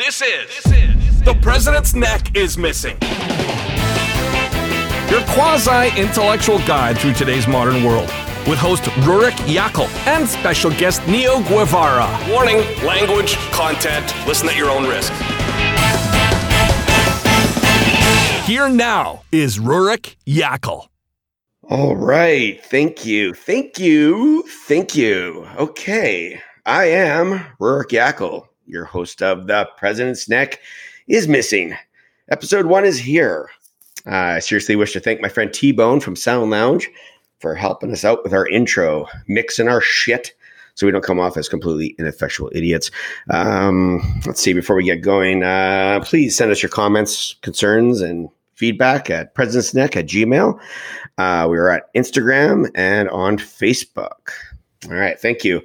This is The President's Neck is Missing. Your quasi intellectual guide through today's modern world. With host Rurik Yakel and special guest Neo Guevara. Warning language, content, listen at your own risk. Here now is Rurik Yakel. All right. Thank you. Thank you. Thank you. Okay. I am Rurik Yakel, your host of The President's Neck is Missing. Episode one is here. Uh, I seriously wish to thank my friend T Bone from Sound Lounge for helping us out with our intro, mixing our shit so we don't come off as completely ineffectual idiots. Um, let's see, before we get going, uh, please send us your comments, concerns, and feedback at presidentsneck at gmail. Uh, we are at Instagram and on Facebook. All right, thank you.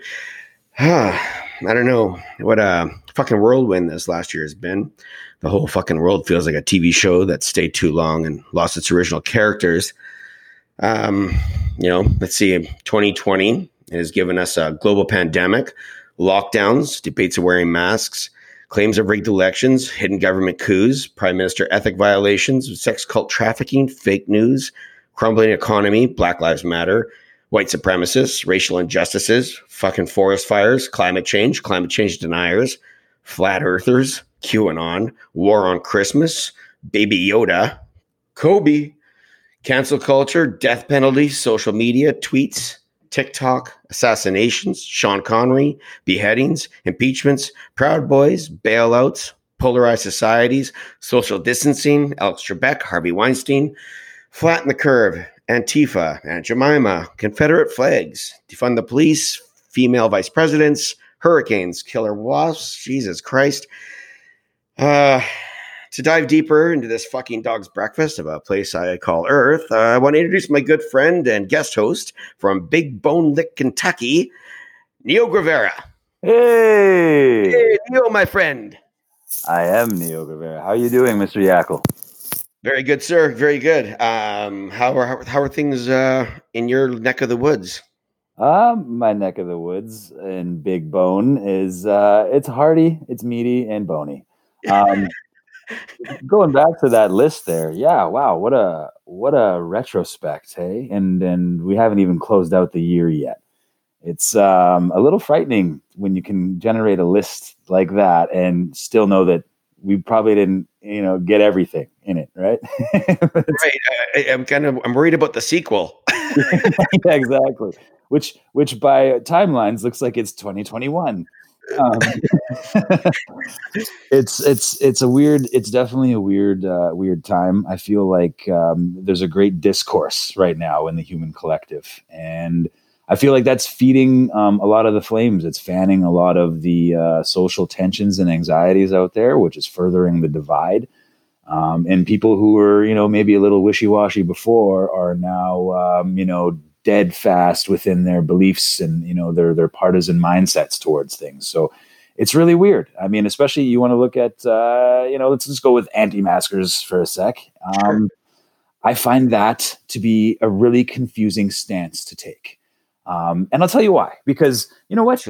I don't know what a fucking whirlwind this last year has been. The whole fucking world feels like a TV show that stayed too long and lost its original characters. Um, you know, let's see, 2020 has given us a global pandemic, lockdowns, debates of wearing masks, claims of rigged elections, hidden government coups, prime minister ethic violations, sex cult trafficking, fake news, crumbling economy, Black Lives Matter, white supremacists, racial injustices, fucking forest fires, climate change, climate change deniers, flat earthers, QAnon, war on Christmas, Baby Yoda, Kobe, cancel culture, death penalty, social media, tweets, TikTok, assassinations, Sean Connery, beheadings, impeachments, Proud Boys, bailouts, polarized societies, social distancing, Alex Trebek, Harvey Weinstein, flatten the curve, Antifa, Aunt Jemima, Confederate flags, defund the police, female vice presidents, hurricanes, killer wasps, Jesus Christ. Uh, to dive deeper into this fucking dog's breakfast of a place I call Earth, uh, I want to introduce my good friend and guest host from Big Bone Lick, Kentucky, Neo Guevara. Hey! Hey, Neo, my friend. I am Neo Guevara. How are you doing, Mr. Yakel? Very good, sir. Very good. Um, how are how are things uh, in your neck of the woods? Uh, my neck of the woods in Big Bone is uh, it's hearty, it's meaty, and bony. Um, going back to that list there, yeah, wow, what a what a retrospect, hey, and and we haven't even closed out the year yet. It's um, a little frightening when you can generate a list like that and still know that we probably didn't, you know, get everything in it, right? right. I, am kind of I'm worried about the sequel. yeah, exactly. Which which by timelines looks like it's 2021 um, it's it's it's a weird it's definitely a weird uh, weird time i feel like um, there's a great discourse right now in the human collective and i feel like that's feeding um, a lot of the flames it's fanning a lot of the uh, social tensions and anxieties out there which is furthering the divide um, and people who were you know maybe a little wishy-washy before are now um, you know dead fast within their beliefs and you know their their partisan mindsets towards things. So it's really weird. I mean, especially you want to look at uh, you know let's just go with anti-maskers for a sec. Um, I find that to be a really confusing stance to take, um, and I'll tell you why. Because you know what.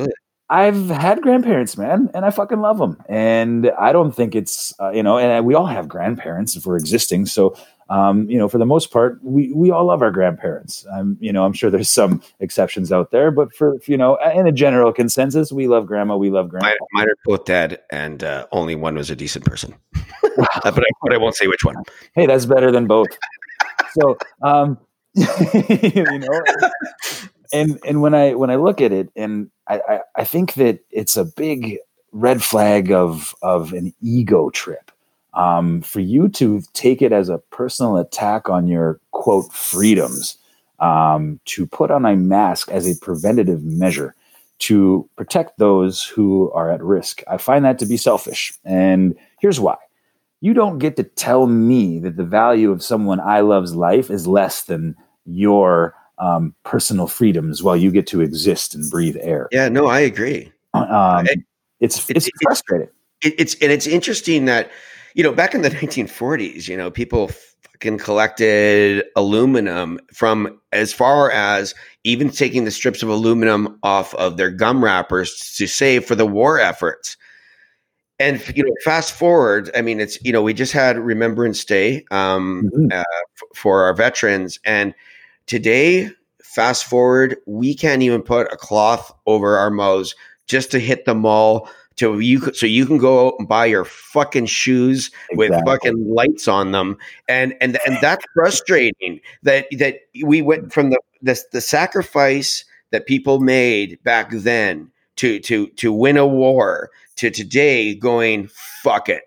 I've had grandparents, man, and I fucking love them. And I don't think it's, uh, you know, and we all have grandparents if we're existing. So um, you know, for the most part, we we all love our grandparents. I'm, you know, I'm sure there's some exceptions out there, but for you know, in a general consensus, we love grandma, we love grandpa. Mine, are both dead, and uh, only one was a decent person. but, I, but I won't say which one. Hey, that's better than both. so, um, you know, and and when I when I look at it, and I, I I think that it's a big red flag of of an ego trip um, for you to take it as a personal attack on your quote freedoms, um, to put on a mask as a preventative measure to protect those who are at risk. I find that to be selfish. And here's why. You don't get to tell me that the value of someone I love's life is less than your um, personal freedoms while you get to exist and breathe air. Yeah, no, I agree. Um, it's, it's, it's, frustrating. It, it's, and it's interesting that you know, back in the 1940s, you know, people fucking collected aluminum from as far as even taking the strips of aluminum off of their gum wrappers to save for the war efforts. and you know, fast forward. I mean, it's you know, we just had Remembrance Day um, Mhm. uh, f- for our veterans, and today, fast forward, we can't even put a cloth over our mouths just to hit the mall. To you, so you can go out and buy your fucking shoes with fucking lights on them, and and and that's frustrating. That that we went from the the, the sacrifice that people made back then to to to win a war to today going fuck it.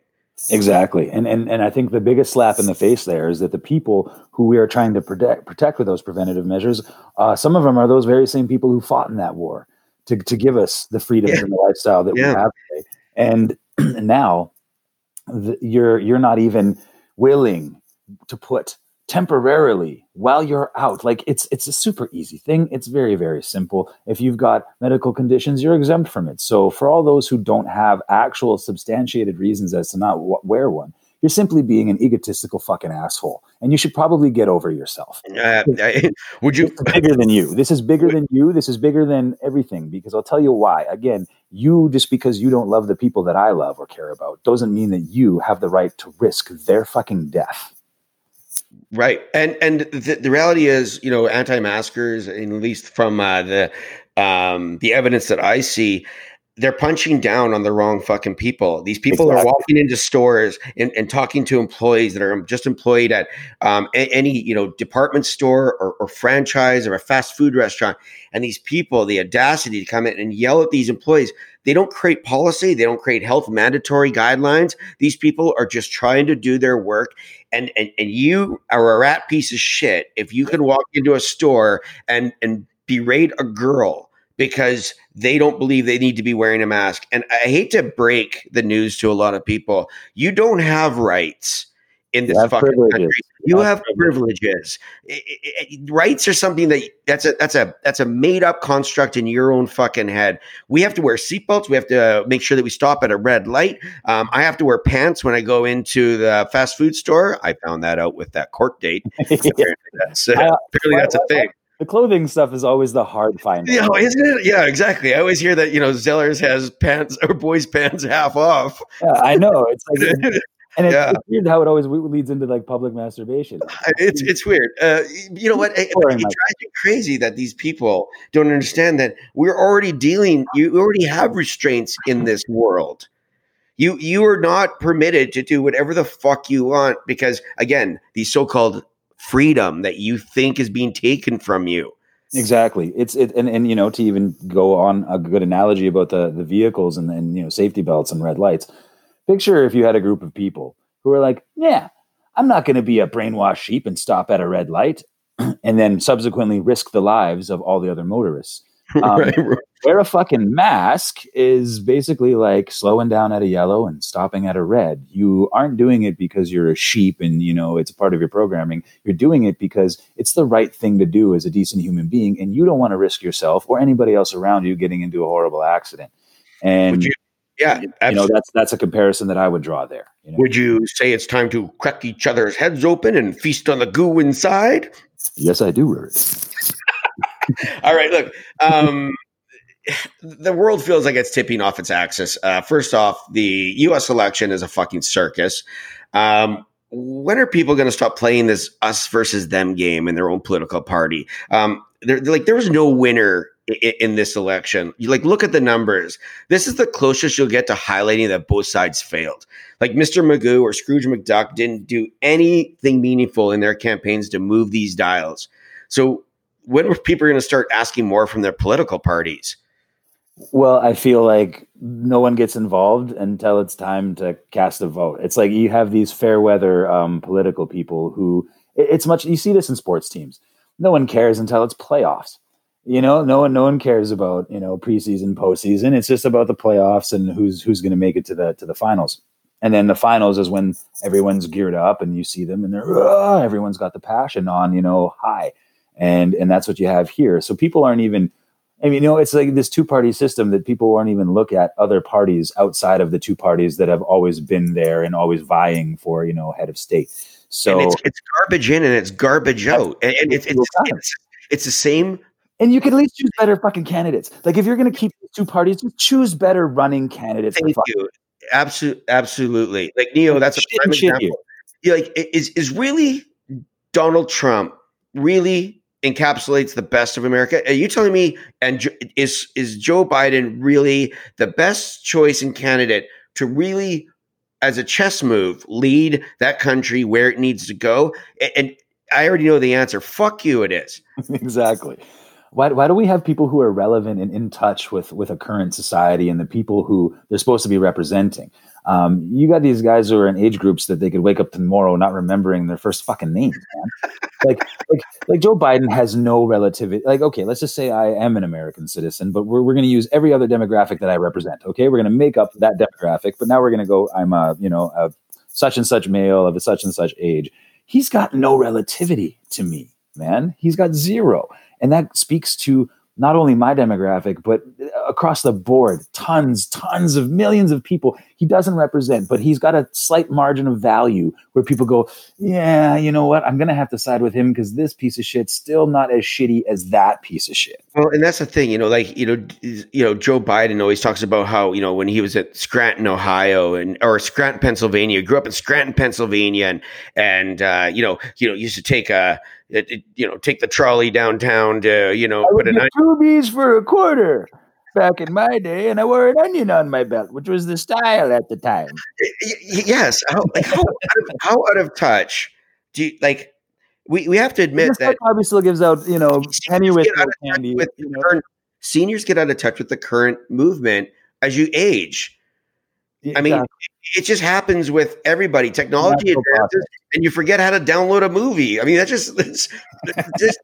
Exactly. And, and and I think the biggest slap in the face there is that the people who we are trying to protect protect with those preventative measures, uh, some of them are those very same people who fought in that war to, to give us the freedoms Yeah. and the lifestyle that Yeah. we have today. And now the, you're you're not even willing to put temporarily while you're out like it's it's a super easy thing it's very very simple if you've got medical conditions you're exempt from it so for all those who don't have actual substantiated reasons as to not w- wear one you're simply being an egotistical fucking asshole and you should probably get over yourself Uh, I- would you? bigger than you. This is bigger than you. This is bigger than everything because I'll tell you why. Again, you just because you don't love the people that I love or care about doesn't mean that you have the right to risk their fucking death. Right, and and the, the reality is, you know, anti-maskers, at least from uh, the um, the evidence that I see, they're punching down on the wrong fucking people. These people are walking into stores and, and talking to employees that are just employed at um, a- any you know department store or, or franchise or a fast food restaurant, and these people, the audacity to come in and yell at these employees. They don't create policy. They don't create health mandatory guidelines. These people are just trying to do their work and and and you are a rat piece of shit if you can walk into a store and and berate a girl because they don't believe they need to be wearing a mask. And I hate to break the news to a lot of people. You don't have rights in You this have fucking privileges. country. You You have have privileges. I- I- I- rights are something that that's a that's a that's a made up construct in your own fucking head. We have to wear seatbelts. We have to make sure that we stop at a red light. Um, I have to wear pants when I go into the fast food store. I found that out with that court date. Apparently that's, uh, I- apparently that's a thing. the clothing stuff is always the hard find. Yeah, isn't it? Yeah, exactly. I always hear that you know Zellers has pants or boys' pants half off. Yeah, I know. It's like, and it's, Yeah. it's weird how it always leads into like public masturbation. It's it's weird. Uh, you know what? It, it drives me crazy that these people don't understand that we're already dealing. You already have restraints in this world. You you are not permitted to do whatever the fuck you want because again, the so-called freedom that you think is being taken from you. Exactly. It's it and, and you know to even go on a good analogy about the the vehicles and and you know safety belts and red lights. Picture if you had a group of people who are like, "Yeah, I'm not going to be a brainwashed sheep and stop at a red light," and then subsequently risk the lives of all the other motorists. Um, right? Wear a fucking mask is basically like slowing down at a yellow and stopping at a red. You aren't doing it because you're a sheep and you know it's a part of your programming. You're doing it because it's the right thing to do as a decent human being, and you don't want to risk yourself or anybody else around you getting into a horrible accident. And Would you? Yeah, you know that's that's a comparison that I would draw there. You know? Would you say it's time to crack each other's heads open and feast on the goo inside? Yes, I do, Rory. All right, look. Um, the world feels like it's tipping off its axis. Uh, first off, the U.S. election is a fucking circus. Um, when are people going to stop playing this us versus them game in their own political party? Um, they're, they're like there was no winner in, this election. You like look at the numbers. This is the closest you'll get to highlighting that both sides failed. Like Mr. Magoo or Scrooge McDuck didn't do anything meaningful in their campaigns to move these dials. So when are people going to start asking more from their political parties? Well, I feel like no one gets involved until it's time to cast a vote. It's like you have these fair weather um, political people who it's much. You see this in sports teams. No one cares until it's playoffs. You know, no one, no one cares about you know preseason, postseason. It's just about the playoffs and who's who's going to make it to the to the finals. And then the finals is when everyone's geared up and you see them and they're everyone's got the passion on you know high, and and that's what you have here. So people aren't even I mean, you know, it's like this two party system that people won't even look at other parties outside of the two parties that have always been there and always vying for, you know, head of state. So, and it's, it's garbage in and it's garbage out. And, and it's, it's, it's, it's the same. And you can at least choose better fucking candidates. Like, if you're going to keep two parties, just choose better running candidates. Thank you. absolutely, absolutely. Like Neo, that's a prime example. Yeah, like is is really Donald Trump really encapsulates the best of America? Are you telling me and is is Joe Biden really the best choice and candidate to really as a chess move lead that country where it needs to go? And I already know the answer. Fuck you it is. exactly. Why, why do we have people who are relevant and in touch with with a current society and the people who they're supposed to be representing? Um, you got these guys who are in age groups that they could wake up tomorrow not remembering their first fucking name, man. like, like, like Joe Biden has no relativity. Like, okay, let's just say I am an American citizen, but we're, we're going to use every other demographic that I represent. Okay, we're going to make up that demographic, but now we're going to go. I'm a, you know, a such and such male of a such and such age. He's got no relativity to me, man. He's got zero, and that speaks to not only my demographic, but across the board, tons, tons of millions of people he doesn't represent, but he's got a slight margin of value where people go, yeah, you know what? I'm going to have to side with him because this piece of shit's still not as shitty as that piece of shit. Well, and that's the thing, you know, like, you know, you know, Joe Biden always talks about how, you know, when he was at Scranton, Ohio and, or Scranton, Pennsylvania, grew up in Scranton, Pennsylvania and, and, uh, you know, you know, used to take a, it, it, you know, take the trolley downtown to, you know, I put an two bees for a quarter back in my day, and I wore an onion on my belt, which was the style at the time. Yes, how, like how, out of, how out of touch do you like? We, we have to admit that probably still gives out you know penny with candy. With you know? current, seniors get out of touch with the current movement as you age. I mean, it just happens with everybody. Technology advances, and you forget how to download a movie. I mean, that's just that's, just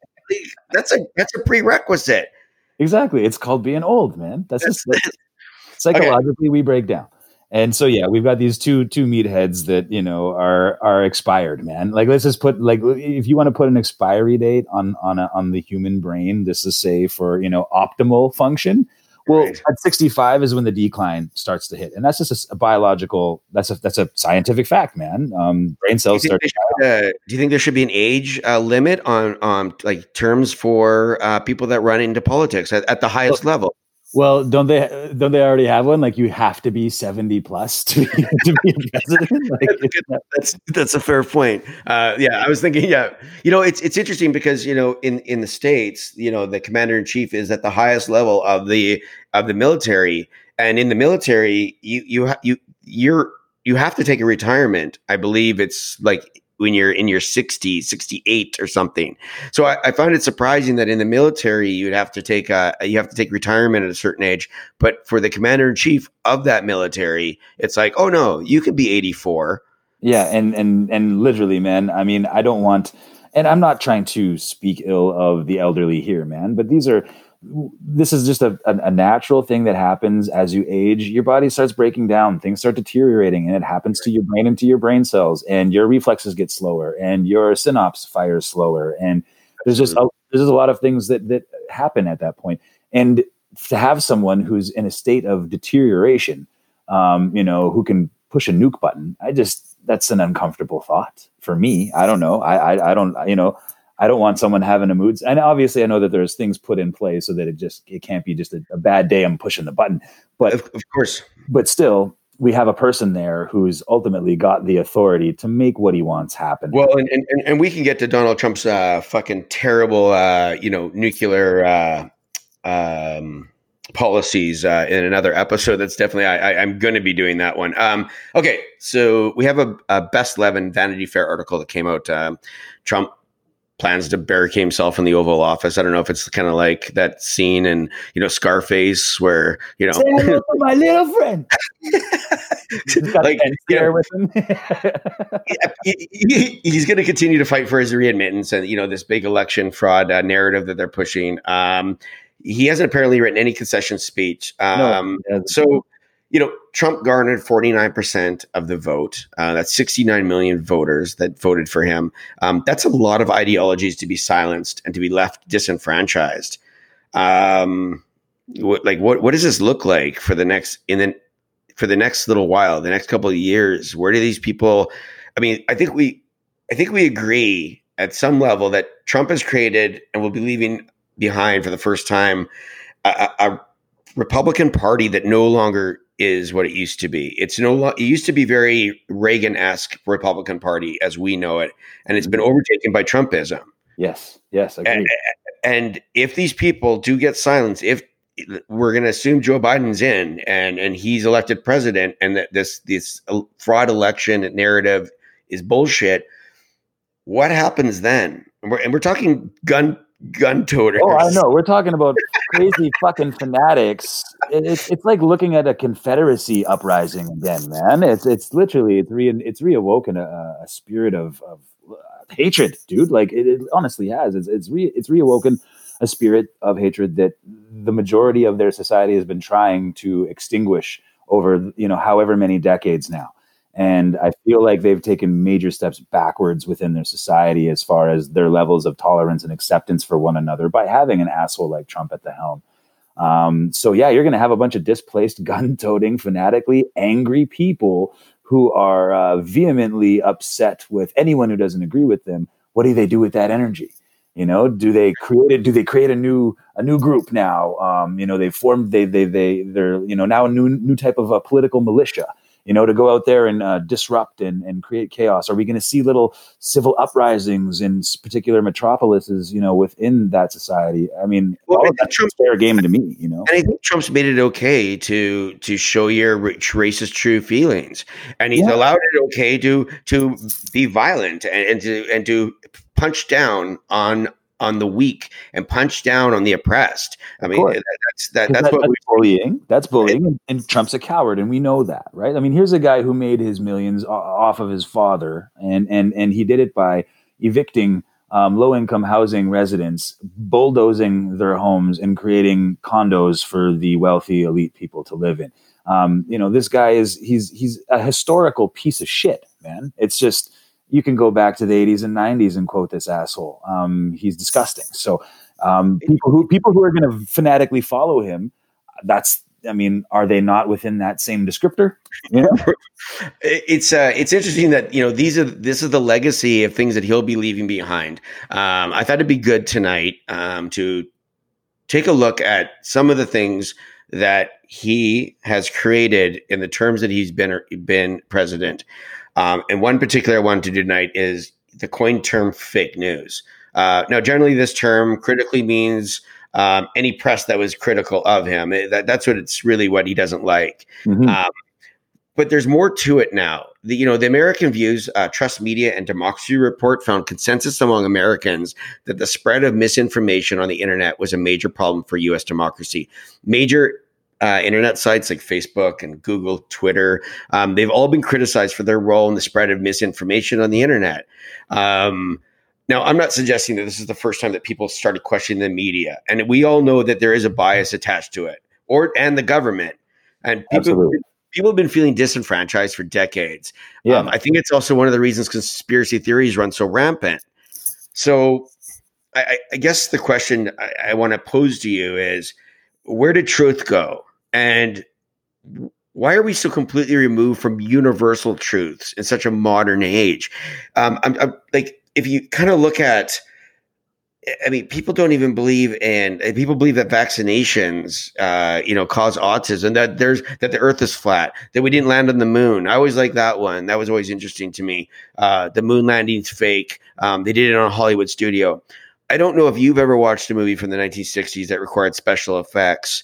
that's a that's a prerequisite. Exactly, it's called being old, man. That's just that's, psychologically okay. we break down. And so yeah, we've got these two two meatheads that you know are are expired, man. Like let's just put like if you want to put an expiry date on on a, on the human brain, this is say for you know optimal function well, right. at 65 is when the decline starts to hit, and that's just a, a biological. That's a that's a scientific fact, man. Um, brain cells do start. Should, uh, do you think there should be an age uh, limit on on like terms for uh, people that run into politics at, at the highest well, level? Well, don't they don't they already have one? Like you have to be seventy plus to be, to be president. Like, that's that's a fair point. Uh, yeah, I was thinking. Yeah, you know, it's it's interesting because you know in in the states, you know, the commander in chief is at the highest level of the of the military, and in the military, you you you you're you have to take a retirement. I believe it's like when you're in your 60s, 68 or something. So I, I found it surprising that in the military you'd have to take a you have to take retirement at a certain age, but for the commander in chief of that military, it's like, oh no, you could be 84. Yeah, and and and literally, man. I mean, I don't want, and I'm not trying to speak ill of the elderly here, man. But these are this is just a, a, natural thing that happens as you age. Your body starts breaking down, things start deteriorating, and it happens to your brain and to your brain cells, and your reflexes get slower, and your synapse fires slower, and there's just a, there's just a lot of things that that happen at that point. And to have someone who's in a state of deterioration, um, you know, who can push a nuke button, I just that's an uncomfortable thought for me. I don't know. I I, I don't you know I don't want someone having a mood. And obviously, I know that there's things put in place so that it just it can't be just a, a bad day. I'm pushing the button, but of, of, course, but still, we have a person there who's ultimately got the authority to make what he wants happen. Well, and and, and we can get to Donald Trump's uh, fucking terrible, uh, you know, nuclear. Uh, um, policies uh, in another episode. That's definitely I, am going to be doing that one. Um, okay, so we have a, a Bess Levin Vanity Fair article that came out. Um, Trump plans to barricade himself in the Oval Office. I don't know if it's kind of like that scene in you know Scarface where you know my little friend. like you know, with him. he, he, he's going to continue to fight for his readmittance and you know this big election fraud uh, narrative that they're pushing. Um, he hasn't apparently written any concession speech. Um, no, so you know, Trump garnered 49% of the vote. Uh, that's 69 million voters that voted for him. Um, that's a lot of ideologies to be silenced and to be left disenfranchised. Um, what, like, what, what does this look like for the next, in the, for the next little while, the next couple of years? Where do these people, I mean, I think we, I think we agree at some level that Trump has created and will be leaving behind for the first time a, a Republican Party that no longer is what it used to be. It's no lo- it used to be very Reagan-esque Republican Party as we know it, and it's been Mm-hmm. overtaken by Trumpism. Yes, yes. And, and if these people do get silenced, if we're going to assume Joe Biden's in and and he's elected president, and that this this fraud election narrative is bullshit, what happens then? And we're, and we're talking gun gun toters. Oh, I know. We're talking about crazy fucking fanatics. It, it's it's like looking at a Confederacy uprising again, man. It's it's literally it's re it's reawoken a, a spirit of of uh, hatred, dude. Like it, it honestly has. It's it's re it's reawoken a spirit of hatred that the majority of their society has been trying to extinguish over you know however many decades now. And I feel like they've taken major steps backwards within their society as far as their levels of tolerance and acceptance for one another by having an asshole like Trump at the helm. Um, so, yeah, you're going to have a bunch of displaced, gun toting, fanatically angry people who are uh, vehemently upset with anyone who doesn't agree with them. What do they do with that energy? You know, do they create? Do they create a new a new group now? Um, you know, they formed they they they they're you know now a new new type of a political militia you know, to go out there and uh, disrupt and, and create chaos? Are we going to see little civil uprisings in particular metropolises, you know, within that society? I mean, Well, all of that's Trump- fair game to me, you know. And I think Trump's made it okay to to show your racist true feelings, and he's Yeah. allowed it okay to to be violent and, and to and to punch down on on the weak and punch down on the oppressed. I mean, that, that's that, that's that- what that's bullying. That's bullying, and, and Trump's a coward, and we know that, right? I mean, here's a guy who made his millions off of his father, and and and he did it by evicting um, low-income housing residents, bulldozing their homes, and creating condos for the wealthy elite people to live in. Um, you know, this guy is he's he's a historical piece of shit, man. It's just you can go back to the 80s and 90s and quote this asshole. Um, he's disgusting. So um, people who people who are going to fanatically follow him, that's I mean, are they not within that same descriptor? You know? It's uh, it's interesting that you know these are this is the legacy of things that he'll be leaving behind. Um, I thought it'd be good tonight um, to take a look at some of the things that he has created in the terms that he's been been president. Um, and one particular I wanted to do tonight is the coin term fake news. Uh, now, generally, this term critically means um, any press that was critical of him. It- that, that's what it's really what he doesn't like. Mhm. Um, but there's more to it now. The, you know, the American Views uh, Trust Media and Democracy Report found consensus among Americans that the spread of misinformation on the internet was a major problem for U.S. democracy. Major uh, internet sites like Facebook and Google, Twitter, um, they've all been criticized for their role in the spread of misinformation on the internet. Um, now, I'm not suggesting that this is the first time that people started questioning the media, and we all know that there is a bias attached to it, or and the government, and people Absolutely. people have been feeling disenfranchised for decades. Yeah. Um, I think it's also one of the reasons conspiracy theories run so rampant. So, I, I- guess the question I, I want to pose to you is, where did truth go, and why are we so completely removed from universal truths in such a modern age? Um, I'm, I'm like, if you kind of look at I mean, people don't even believe in. uh, People believe that vaccinations, uh, you know, cause autism. That there's that the Earth is flat. That we didn't land on the moon. I always like that one. That was always interesting to me. Uh, the moon landing's fake. Um, they did it on a Hollywood studio. I don't know if you've ever watched a movie from the 1960s that required special effects,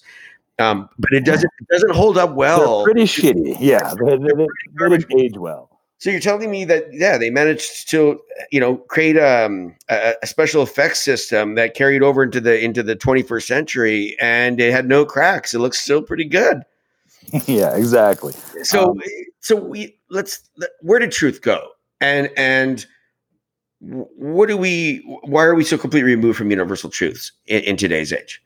um, but it doesn't it doesn't hold up well. They're pretty shitty. Yeah, they, they, they, age well. So you're telling me that yeah, they managed to you know create um, a, a special effects system that carried over into the into the 21st century, and it had no cracks. It looks still pretty good. yeah, exactly. So Um, so we let's where did truth go? And and what do we? Why are we so completely removed from universal truths in, in today's age?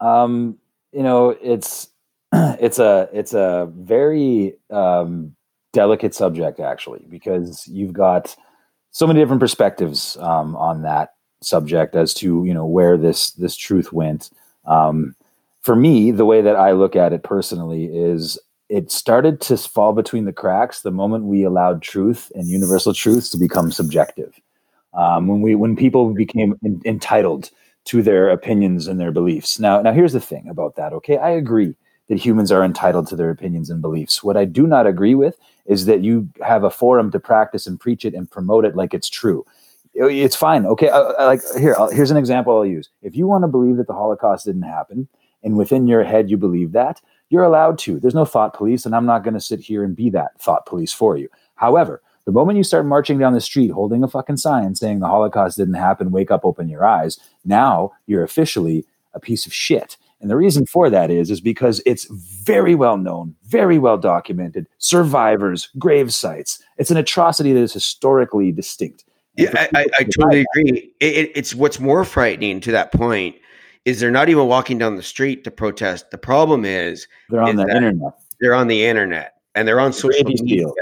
Um, you know, it's it's a it's a very um, delicate subject actually because you've got so many different perspectives um, on that subject as to you know where this this truth went. Um, for me, the way that I look at it personally is it started to fall between the cracks the moment we allowed truth and universal truths to become subjective. Um, when we when people became en- entitled to their opinions and their beliefs. Now, now here's the thing about that. Okay, I agree that humans are entitled to their opinions and beliefs. What I do not agree with is that you have a forum to practice and preach it and promote it like it's true. It's fine. Okay, uh, uh like here, I'll, here's an example I'll use. If you want to believe that the Holocaust didn't happen, and within your head you believe that, you're allowed to. There's no thought police, and I'm not going to sit here and be that thought police for you. However, the moment you start marching down the street holding a fucking sign saying the Holocaust didn't happen, wake up, open your eyes, now you're officially a piece of shit. And the reason for that is is because it's very well known, very well documented, survivors, grave sites. It's an atrocity that is historically distinct. Yeah, I, I, I totally agree. It, it, it's what's more frightening to that point is they're not even walking down the street to protest. The problem is they're on is the internet. They're on the internet and they're on The social media. seal.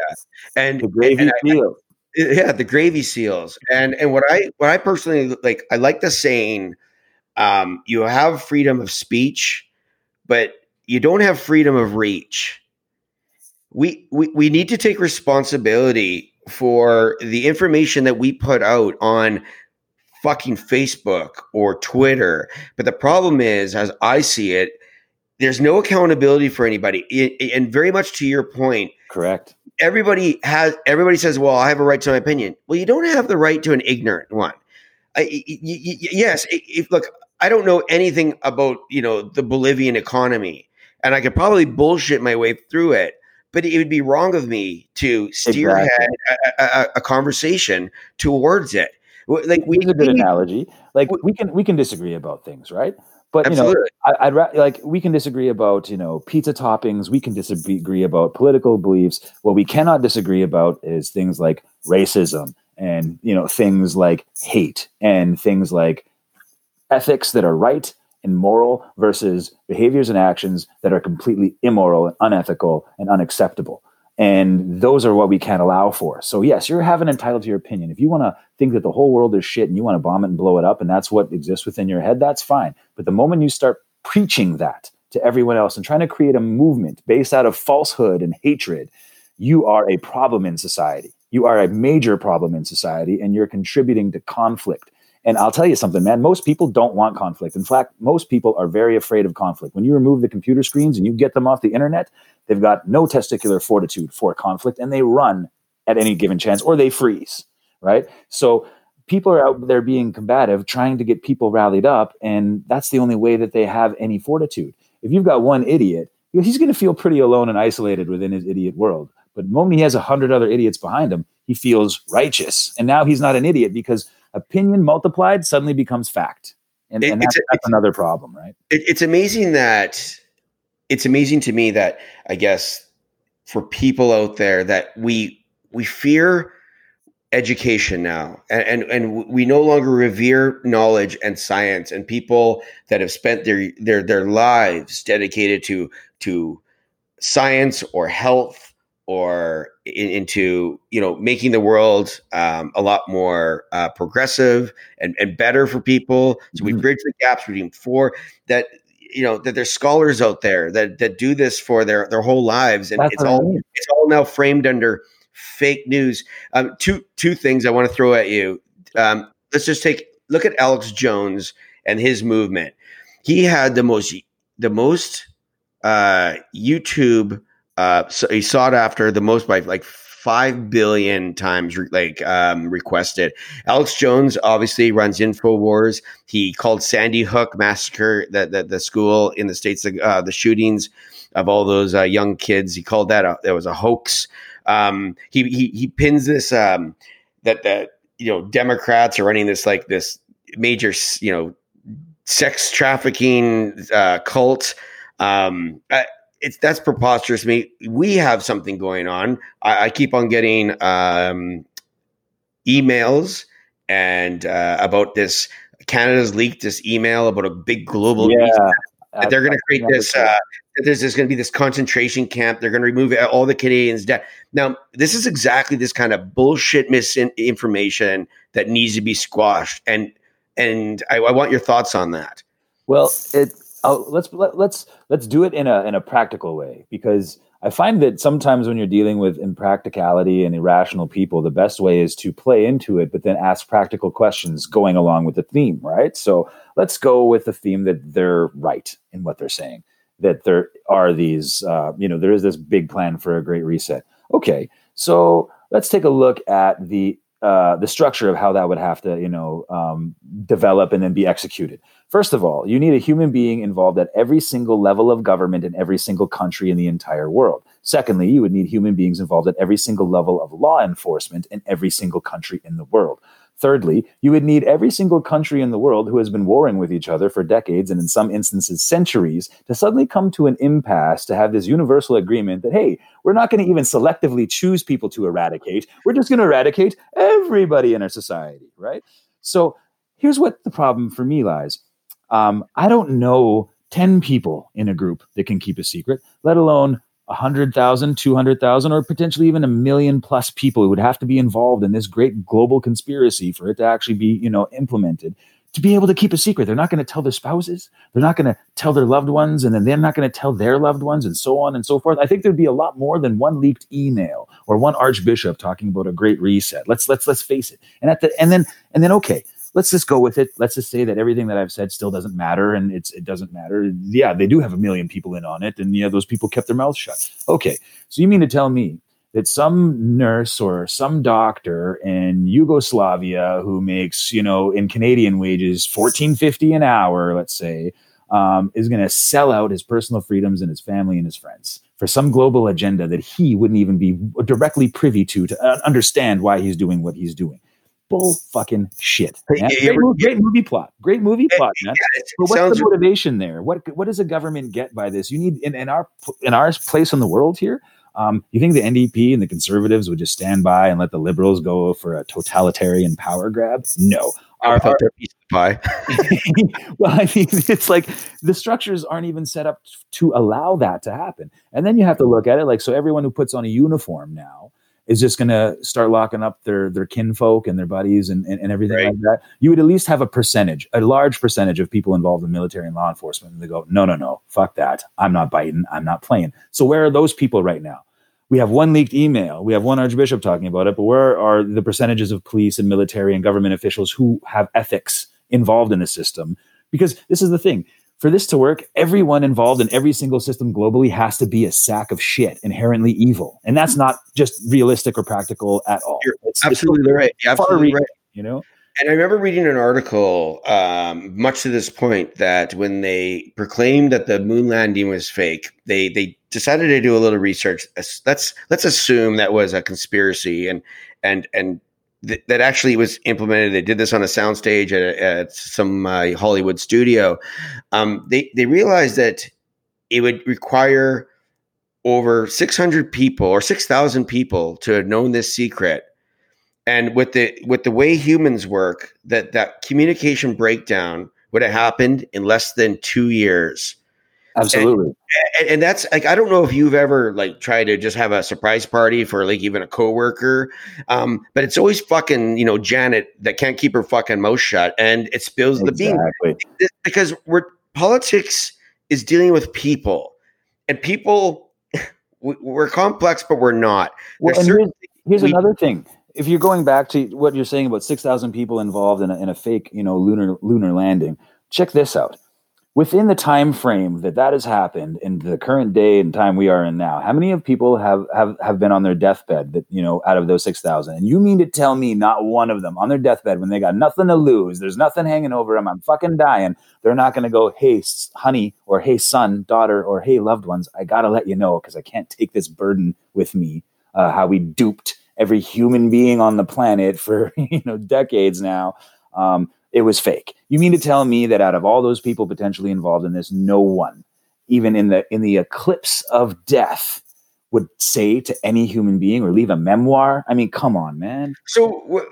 And, The gravy and I- seal. yeah, the gravy seals. And and what I what I personally like, I like the saying, um, you have freedom of speech, but you don't have freedom of reach. We we we need to take responsibility for the information that we put out on fucking Facebook or Twitter. But the problem is, as I see it, there's no accountability for anybody. And very much to your point, Correct. everybody has everybody says well i have a right to my opinion well you don't have the right to an ignorant one I, y- y- y- yes if look i don't know anything about you know the bolivian economy and i could probably bullshit my way through it but it would be wrong of me to steerhead a, a, a conversation towards it like we, Here's a good analogy. Like we can we can disagree about things, right? But you know, I, I'd ra- like we can disagree about you know pizza toppings. We can disagree about political beliefs. What we cannot disagree about is things like racism and you know things like hate and things like ethics that are right and moral versus behaviors and actions that are completely immoral and unethical and unacceptable. And those are what we can't allow for. So yes, you're having entitled to your opinion. If you want to think that the whole world is shit and you want to bomb it and blow it up and that's what exists within your head, that's fine. But the moment you start preaching that to everyone else and trying to create a movement based out of falsehood and hatred, you are a problem in society. You are a major problem in society and you're contributing to conflict. And I'll tell you something, man, most people don't want conflict. In fact, most people are very afraid of conflict. When you remove the computer screens and you get them off the internet, they've got no testicular fortitude for conflict and they run at any given chance or they freeze, right? So people are out there being combative, trying to get people rallied up, and that's the only way that they have any fortitude. If you've got one idiot, he's going to feel pretty alone and isolated within his idiot world. But the moment he has a hundred other idiots behind him, he feels righteous. And now he's not an idiot because opinion multiplied suddenly becomes fact. And, It- and it's that's, a- that's another problem, right? it, it's amazing that it's amazing to me that I guess for people out there that we we fear education now and, and and we no longer revere knowledge and science and people that have spent their their their lives dedicated to to science or health or in, into you know making the world um, a lot more uh, progressive and, and better for people so we Mhm. bridge the gaps between four that you know that there's scholars out there that that do this for their their whole lives and That's it's what I all mean. it's all now framed under fake news. Um, two two things i want to throw at you. Um, let's just take look at alex jones and his movement. He had the most the most uh, youtube uh, so he sought after the most by like five billion times re- like um, requested. Alex Jones obviously runs Infowars. He called Sandy Hook massacre the the, the school in the states uh, the shootings of all those uh, young kids. He called that a, that was a hoax. Um, he, he he pins this um, that that you know Democrats are running this like this major you know sex trafficking uh, cult. Um, I, it's that's preposterous to me. We have something going on. I, I keep on getting um, emails and uh, about this. Canada's leaked this email about a big global Yeah. reset that they're going to create this. Uh, there's going to be this concentration camp. They're going to remove all the Canadians' debt. Now, this is exactly this kind of bullshit misinformation that needs to be squashed. And and I, I want your thoughts on that. Well, it oh, let's let, let's let's do it in a in a practical way because I find that sometimes when you're dealing with impracticality and irrational people, the best way is to play into it, but then ask practical questions going along with the theme, right? So let's go with the theme that they're right in what they're saying. that there are these, uh, you know, there is this big plan for a great reset. Okay, so let's take a look at the uh, the structure of how that would have to, you know, um, develop and then be executed. First of all, you need a human being involved at every single level of government in every single country in the entire world. Secondly, you would need human beings involved at every single level of law enforcement in every single country in the world. Thirdly, you would need every single country in the world who has been warring with each other for decades and in some instances centuries to suddenly come to an impasse to have this universal agreement that, hey, we're not going to even selectively choose people to eradicate. We're just going to eradicate everybody in our society, right? So here's what the problem for me lies. Um, I don't know 10 people in a group that can keep a secret, let alone 100,000, 200,000, or potentially even a million plus people who would have to be involved in this great global conspiracy for it to actually be, you know, implemented to be able to keep a secret. They're not going to tell their spouses. They're not going to tell their loved ones, and then they're not going to tell their loved ones, and so on and so forth. I think there'd be a lot more than one leaked email or one archbishop talking about a great reset. Let's let's let's face it. And at the and then and then okay, let's just go with it. Let's just say that everything that I've said still doesn't matter, and it's it doesn't matter. Yeah, they do have a million people in on it, and yeah, those people kept their mouths shut. Okay, so you mean to tell me that some nurse or some doctor in Yugoslavia who makes you know in Canadian wages fourteen fifty an hour, let's say, um, is going to sell out his personal freedoms and his family and his friends for some global agenda that he wouldn't even be directly privy to to uh, understand why he's doing what he's doing bull fucking shit. Great, movie, great, movie plot. Great movie plot, man. Yeah, but what's the motivation there? What what does a government get by this? You need in, in our in our place in the world here. Um, you think the NDP and the conservatives would just stand by and let the liberals go for a totalitarian power grab? No. Our, our piece of pie. well, I mean, it's like the structures aren't even set up to allow that to happen. And then you have to look at it like so. Everyone who puts on a uniform now is just going to start locking up their their kinfolk and their buddies and, and, and everything right. like that, you would at least have a percentage, a large percentage of people involved in military and law enforcement. And they go, no, no, no, fuck that. I'm not biting. I'm not playing. So where are those people right now? We have one leaked email. We have one archbishop talking about it. But where are the percentages of police and military and government officials who have ethics involved in the system? Because this is the thing for this to work, everyone involved in every single system globally has to be a sack of shit, inherently evil. And that's not just realistic or practical at all. You're it's, absolutely it's right. You're absolutely right. You know? And I remember reading an article, um, much to this point, that when they proclaimed that the moon landing was fake, they they decided to do a little research. Let's let's assume that was a conspiracy, and and and th- that actually was implemented. They did this on a soundstage at, at some uh, Hollywood studio. Um, they they realized that it would require over 600 people or 6,000 people to have known this secret. And with the with the way humans work, that that communication breakdown would have happened in less than two years. Absolutely. And, and, that's like I don't know if you've ever like tried to just have a surprise party for like even a coworker, um, but it's always fucking you know Janet that can't keep her fucking mouth shut and it spills exactly. the bean because we're politics is dealing with people and people we're complex but we're not. Well, here's, here's we, another thing. If you're going back to what you're saying about six thousand people involved in a, in a fake you know lunar lunar landing, check this out within the time frame that that has happened in the current day and time we are in now how many of people have have have been on their deathbed that you know out of those 6000 and you mean to tell me not one of them on their deathbed when they got nothing to lose there's nothing hanging over them i'm fucking dying they're not going to go hey honey or hey son daughter or hey loved ones i gotta let you know because i can't take this burden with me uh, how we duped every human being on the planet for you know decades now. Um, it was fake. You mean to tell me that out of all those people potentially involved in this, no one, even in the in the eclipse of death, would say to any human being or leave a memoir? I mean, come on, man. So,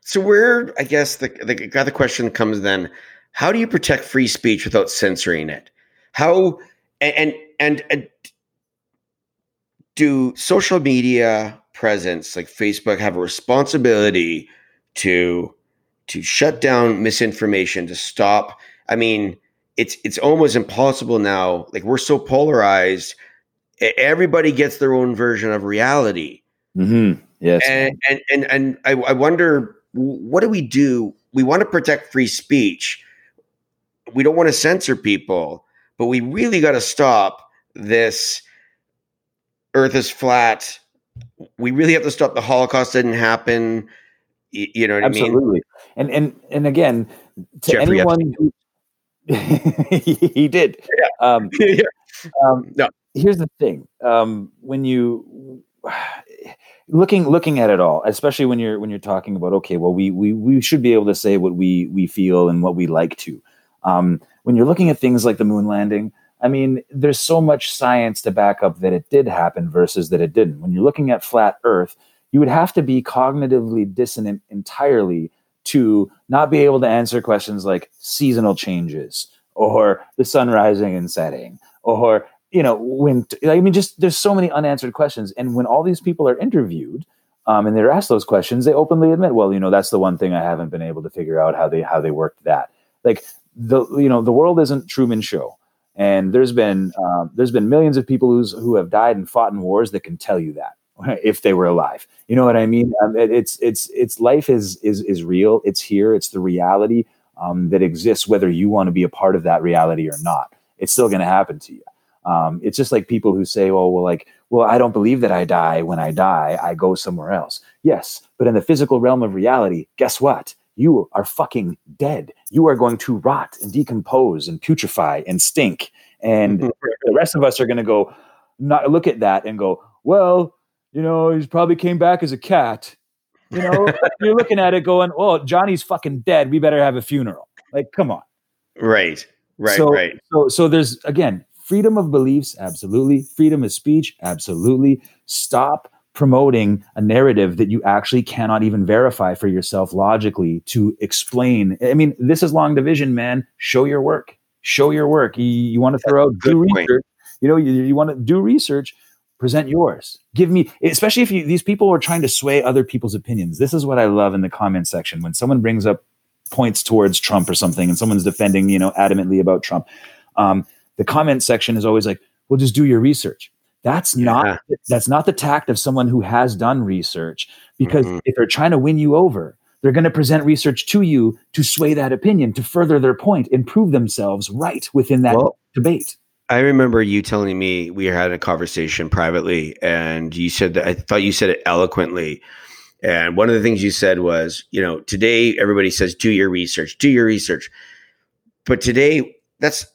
so where I guess the the, the question comes then: How do you protect free speech without censoring it? How and and, and do social media presence like Facebook have a responsibility to to shut down misinformation, to stop. I mean, it's it's almost impossible now. Like we're so polarized. Everybody gets their own version of reality. Mm-hmm. Yes, and and and, and I, I wonder what do we do? We want to protect free speech. We don't want to censor people, but we really got to stop this earth is flat. We really have to stop the Holocaust didn't happen. You know what I mean? Absolutely. And and and again, to Jeffrey anyone who he did. Um, Yeah. um, No. Here's the thing: um, when you looking looking at it all, especially when you're when you're talking about okay, well, we we we should be able to say what we we feel and what we like to. Um, when you're looking at things like the moon landing, I mean, there's so much science to back up that it did happen versus that it didn't. When you're looking at flat Earth, you would have to be cognitively dissonant entirely to not be able to answer questions like seasonal changes or the sun rising and setting or you know when i mean just there's so many unanswered questions. And when all these people are interviewed um, and they're asked those questions they openly admit well you know that's the one thing i haven't been able to figure out how they how they worked that. Like the you know the world isn't truman show. And there's been um, there's been millions of people who's who have died and fought in wars that can tell you that if they were alive. You know what i mean? Um, it, it's it's it's life is is is real. It's here. It's the reality um, that exists whether you want to be a part of that reality or not. It's still going to happen to you. Um, it's just like people who say well well like well i don't believe that i die when i die. I go somewhere else. Yes but in the physical realm of reality guess what? You are fucking dead. You are going to rot and decompose and putrefy and stink. And the rest of us are going to go not look at that and go well you know he's probably came back as a cat you know you're looking at it going oh johnny's fucking dead we better have a funeral like come on Right. Right. so, right. So, so there's again freedom of beliefs, absolutely. Freedom of speech, absolutely. Stop promoting a narrative that you actually cannot even verify for yourself logically to explain. I mean, this is long division, man. Show your work. Show your work. You, you want to throw out do point. research. You know, you, you want to do research. Present yours. Give me, especially if you, these people are trying to sway other people's opinions. This is what I love in the comment section when someone brings up points towards Trump or something, and someone's defending, you know, adamantly about Trump. Um, the comment section is always like, "Well, just do your research." That's not that's not the tact of someone who has done research. Because Mhm. if they're trying to win you over, they're going to present research to you to sway that opinion, to further their point, and prove themselves right within that Well, debate. I remember you telling me we had a conversation privately, and you said that I thought you said it eloquently. And one of the things you said was, you know, today everybody says, do your research, do your research. But today, that's,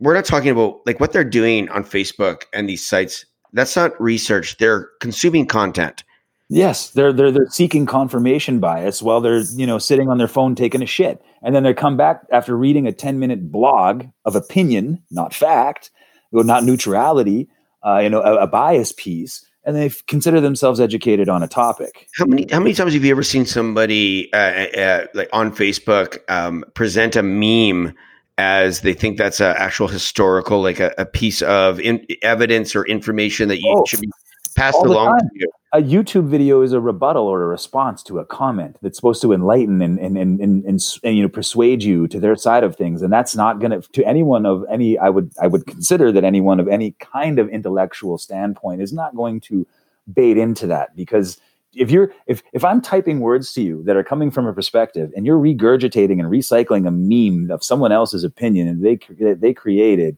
we're not talking about like what they're doing on Facebook and these sites. That's not research. They're consuming content. Yes, they're they're they're seeking confirmation bias while they're you know sitting on their phone taking a shit, and then they come back after reading a ten minute blog of opinion, not fact, or not neutrality, uh, you know, a, a bias piece, and they consider themselves educated on a topic. How many how many times have you ever seen somebody uh, uh, like on Facebook um, present a meme as they think that's an actual historical like a, a piece of in, evidence or information that you Oh, should be passed all along to you? A YouTube video is a rebuttal or a response to a comment that's supposed to enlighten and and and, and, and, and, you know persuade you to their side of things, and that's not going to to anyone of any. I would I would consider that anyone of any kind of intellectual standpoint is not going to bait into that because if you're if if I'm typing words to you that are coming from a perspective and you're regurgitating and recycling a meme of someone else's opinion and they that they created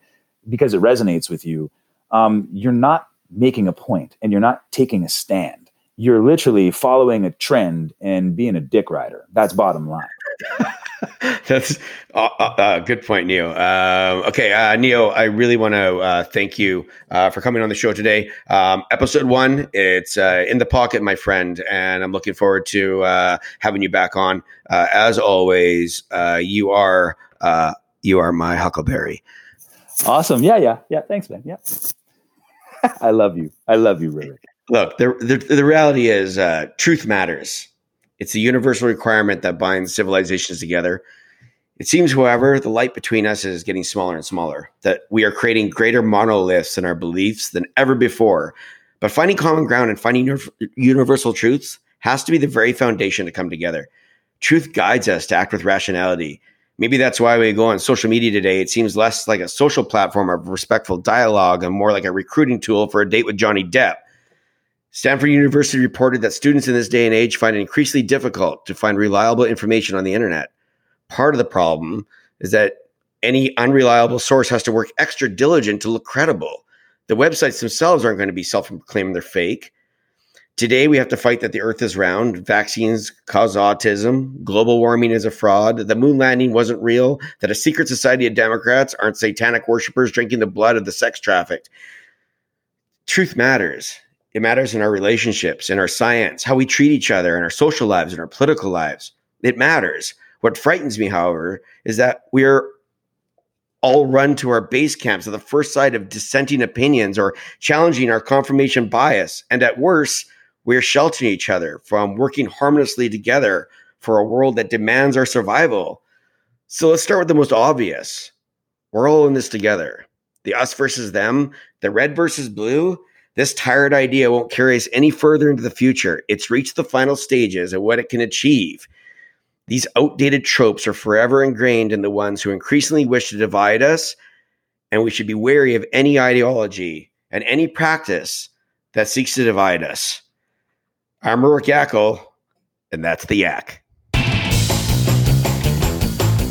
because it resonates with you, um, you're not making a point and you're not taking a stand. You're literally following a trend and being a dick rider. That's bottom line. That's a uh, uh, good point, Neo. Um, okay, uh, Neo, I really want to uh, thank you uh, for coming on the show today. Um, episode one, it's uh, in the pocket, my friend, and I'm looking forward to uh, having you back on. Uh, as always, uh, you are uh, you are my Huckleberry. Awesome. Yeah, yeah, yeah. Thanks, man. Yeah. I love you. I love you, Rick. Look, the, the, the reality is uh, truth matters. It's a universal requirement that binds civilizations together. It seems, however, the light between us is getting smaller and smaller, that we are creating greater monoliths in our beliefs than ever before. But finding common ground and finding universal truths has to be the very foundation to come together. Truth guides us to act with rationality. Maybe that's why we go on social media today. It seems less like a social platform of respectful dialogue and more like a recruiting tool for a date with Johnny Depp. Stanford University reported that students in this day and age find it increasingly difficult to find reliable information on the internet. Part of the problem is that Any unreliable source has to work extra diligent to look credible. The websites themselves aren't going to be self proclaiming they're fake. Today, we have to fight that the earth is round, vaccines cause autism, global warming is a fraud, the moon landing wasn't real, that a secret society of Democrats aren't satanic worshippers drinking the blood of the sex trafficked. Truth matters. It matters in our relationships, in our science, how we treat each other, in our social lives, in our political lives. It matters. What frightens me, however, is that we're all run to our base camps at the first sight of dissenting opinions or challenging our confirmation bias. And at worst, we're sheltering each other from working harmoniously together for a world that demands our survival. So let's start with the most obvious. We're all in this together. The us versus them, the red versus blue. This tired idea won't carry us any further into the future. It's reached the final stages of what it can achieve. These outdated tropes are forever ingrained in the ones who increasingly wish to divide us, and we should be wary of any ideology and any practice that seeks to divide us. I'm Rurik Yackel, and that's the Yak.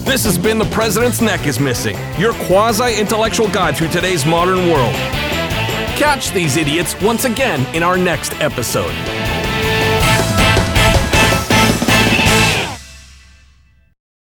This has been The President's Neck is Missing, your quasi intellectual guide through today's modern world. Catch these idiots once again in our next episode.